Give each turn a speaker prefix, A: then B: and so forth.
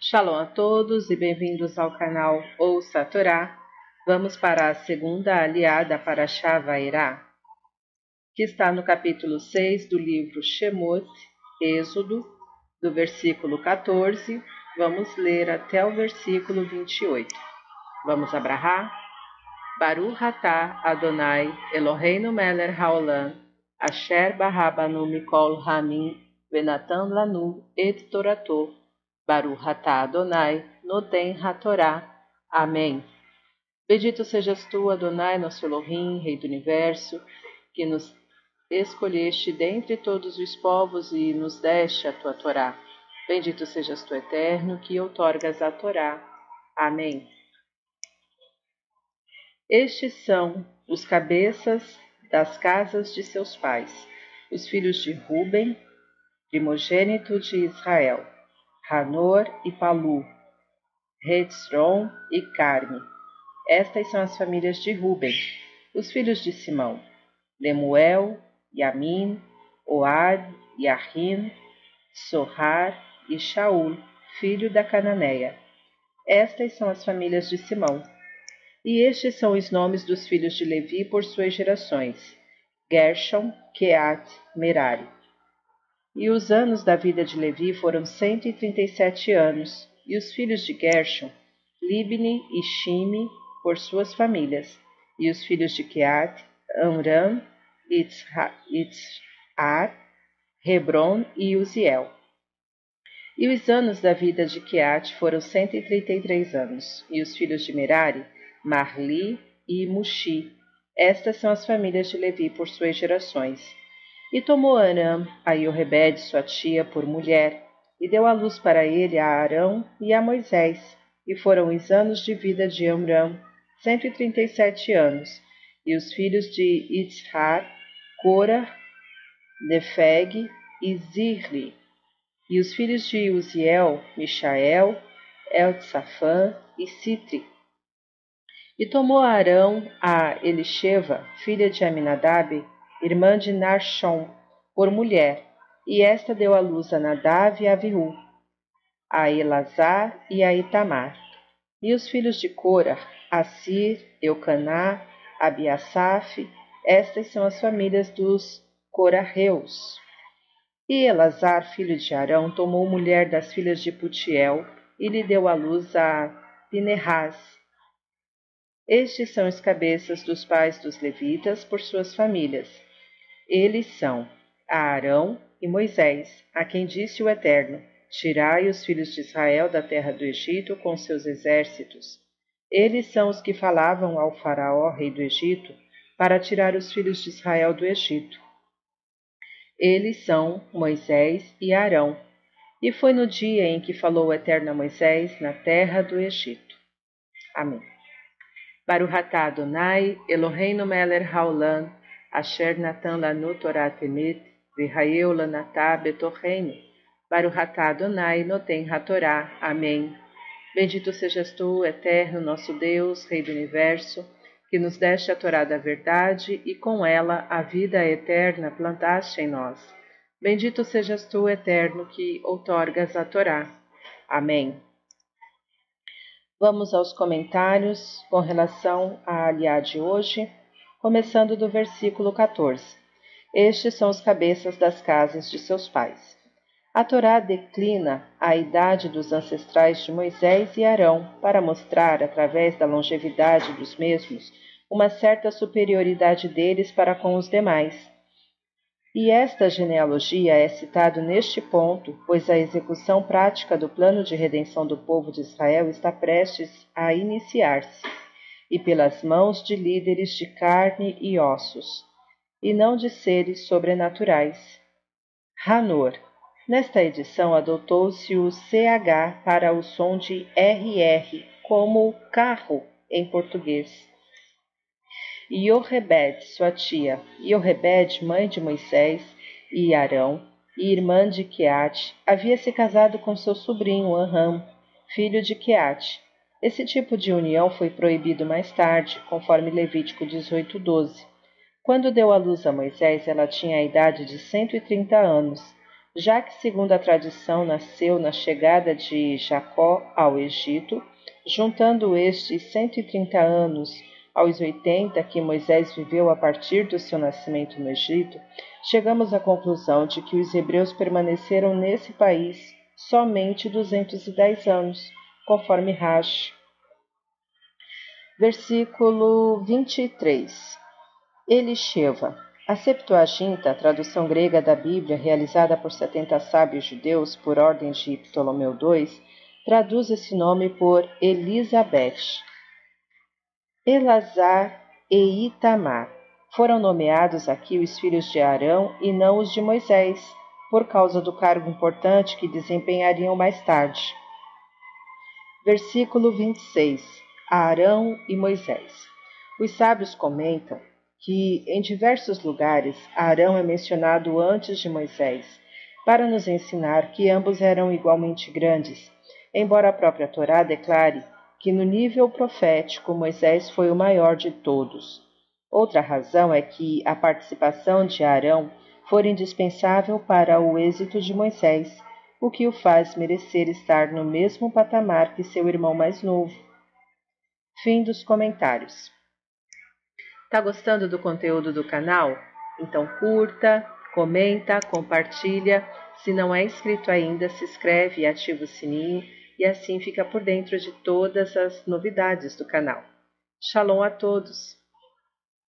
A: Shalom a todos e bem-vindos ao canal Ouça a Torá. Vamos para a segunda aliada para Shavairá, que está no capítulo 6 do livro Shemot, Êxodo, do versículo 14. Vamos ler até o versículo 28. Vamos abrahar? Baruch atah Adonai Eloheinu melech haolam asher barabanu mikol hamim venatan lanu et torato Baruch atah Adonai, Noten Hatorá. Amém. Bendito sejas tu, Adonai, nosso Elohim, Rei do Universo, que nos escolheste dentre todos os povos e nos deste a tua Torá. Bendito sejas tu, Eterno, que outorgas a Torá. Amém. Estes são os cabeças das casas de seus pais, os filhos de Ruben, primogênito de Israel Hanor e Palu, Hetzron e Carme. Estas são as famílias de Ruben, os filhos de Simão, Lemuel, Yamin, Oad, Yahim, Sohar e Shaul, filho da Cananeia. Estas são as famílias de Simão. E estes são os nomes dos filhos de Levi por suas gerações: Gershon, Keat, Merari. E os anos da vida de Levi foram cento e trinta e sete anos, e os filhos de Gershon, Libni e Shime, por suas famílias, e os filhos de Keat, Amram, Itzhar, Hebron e Uziel. E os anos da vida de Keat foram cento e trinta e três anos, e os filhos de Merari, Marli e Mushi. Estas são as famílias de Levi por suas gerações. E tomou Arã a Iorebede, sua tia, por mulher, e deu à luz para ele a Arão e a Moisés. E foram os anos de vida de Amram, cento e trinta e sete anos. E os filhos de Itzhar, Cora, Nefeg e Zirli. E os filhos de Uziel, Michael, Eltsafã e Citri. E tomou Arão a Elisheva, filha de Aminadab, irmã de Narshon, por mulher, e esta deu à luz a Nadav e a Avihu, a Elazar e a Itamar. E os filhos de Cora, Assir, Eucaná, Abiasaf, estas são as famílias dos Corarreus. E Elazar, filho de Arão, tomou mulher das filhas de Putiel e lhe deu à luz a Pinerás. Estes são os cabeças dos pais dos levitas por suas famílias, eles são Arão e Moisés, a quem disse o Eterno: Tirai os filhos de Israel da terra do Egito com seus exércitos. Eles são os que falavam ao Faraó, rei do Egito, para tirar os filhos de Israel do Egito. Eles são Moisés e Arão. E foi no dia em que falou o Eterno a Moisés na terra do Egito. Amém. Baruch atah Adonai, Eloheinu melech haolam, Asher Natan Lanu Torah Temet, Virraeu Lanatá Betorreino, Baruhatá Adonai Noten Hatorá. Amém. Bendito sejas tu, eterno nosso Deus, Rei do Universo, que nos deste a Torá da verdade e com ela a vida eterna plantaste em nós. Bendito sejas tu, eterno, que outorgas a Torá. Amém. Vamos aos comentários com relação à aliá de hoje começando do versículo 14. Estes são os cabeças das casas de seus pais. A Torá declina a idade dos ancestrais de Moisés e Arão para mostrar, através da longevidade dos mesmos, uma certa superioridade deles para com os demais. E esta genealogia é citada neste ponto, pois a execução prática do plano de redenção do povo de Israel está prestes a iniciar-se e pelas mãos de líderes de carne e ossos, e não de seres sobrenaturais. Hanor. Nesta edição adotou-se o CH para o som de RR, como carro em português. Yorebed, sua tia, Yorebed, mãe de Moisés e Arão, e irmã de Keat, havia se casado com seu sobrinho Anram, filho de Keat, esse tipo de união foi proibido mais tarde, conforme Levítico 18:12. Quando deu à luz a Moisés, ela tinha a idade de 130 anos. já que, segundo a tradição, nasceu na chegada de Jacó ao Egito, juntando estes 130 anos aos 80 que Moisés viveu a partir do seu nascimento no Egito, chegamos à conclusão de que os hebreus permaneceram nesse país somente 210 anos, conforme Rashi. Versículo 23. Elisheva. A Septuaginta, tradução grega da Bíblia realizada por 70 sábios judeus por ordem de Ptolomeu II, traduz esse nome por Elizabeth. Elazar e Itamar. Foram nomeados aqui os filhos de Arão e não os de Moisés, por causa do cargo importante que desempenhariam mais tarde. Versículo 26. Arão e Moisés. Os sábios comentam que em diversos lugares Arão é mencionado antes de Moisés, para nos ensinar que ambos eram igualmente grandes, embora a própria Torá declare que no nível profético Moisés foi o maior de todos. Outra razão é que a participação de Arão for indispensável para o êxito de Moisés, o que o faz merecer estar no mesmo patamar que seu irmão mais novo. Fim dos comentários. Tá gostando do conteúdo do canal? Então curta, comenta, compartilha. Se não é inscrito ainda, se inscreve e ativa o sininho e assim fica por dentro de todas as novidades do canal. Shalom a todos!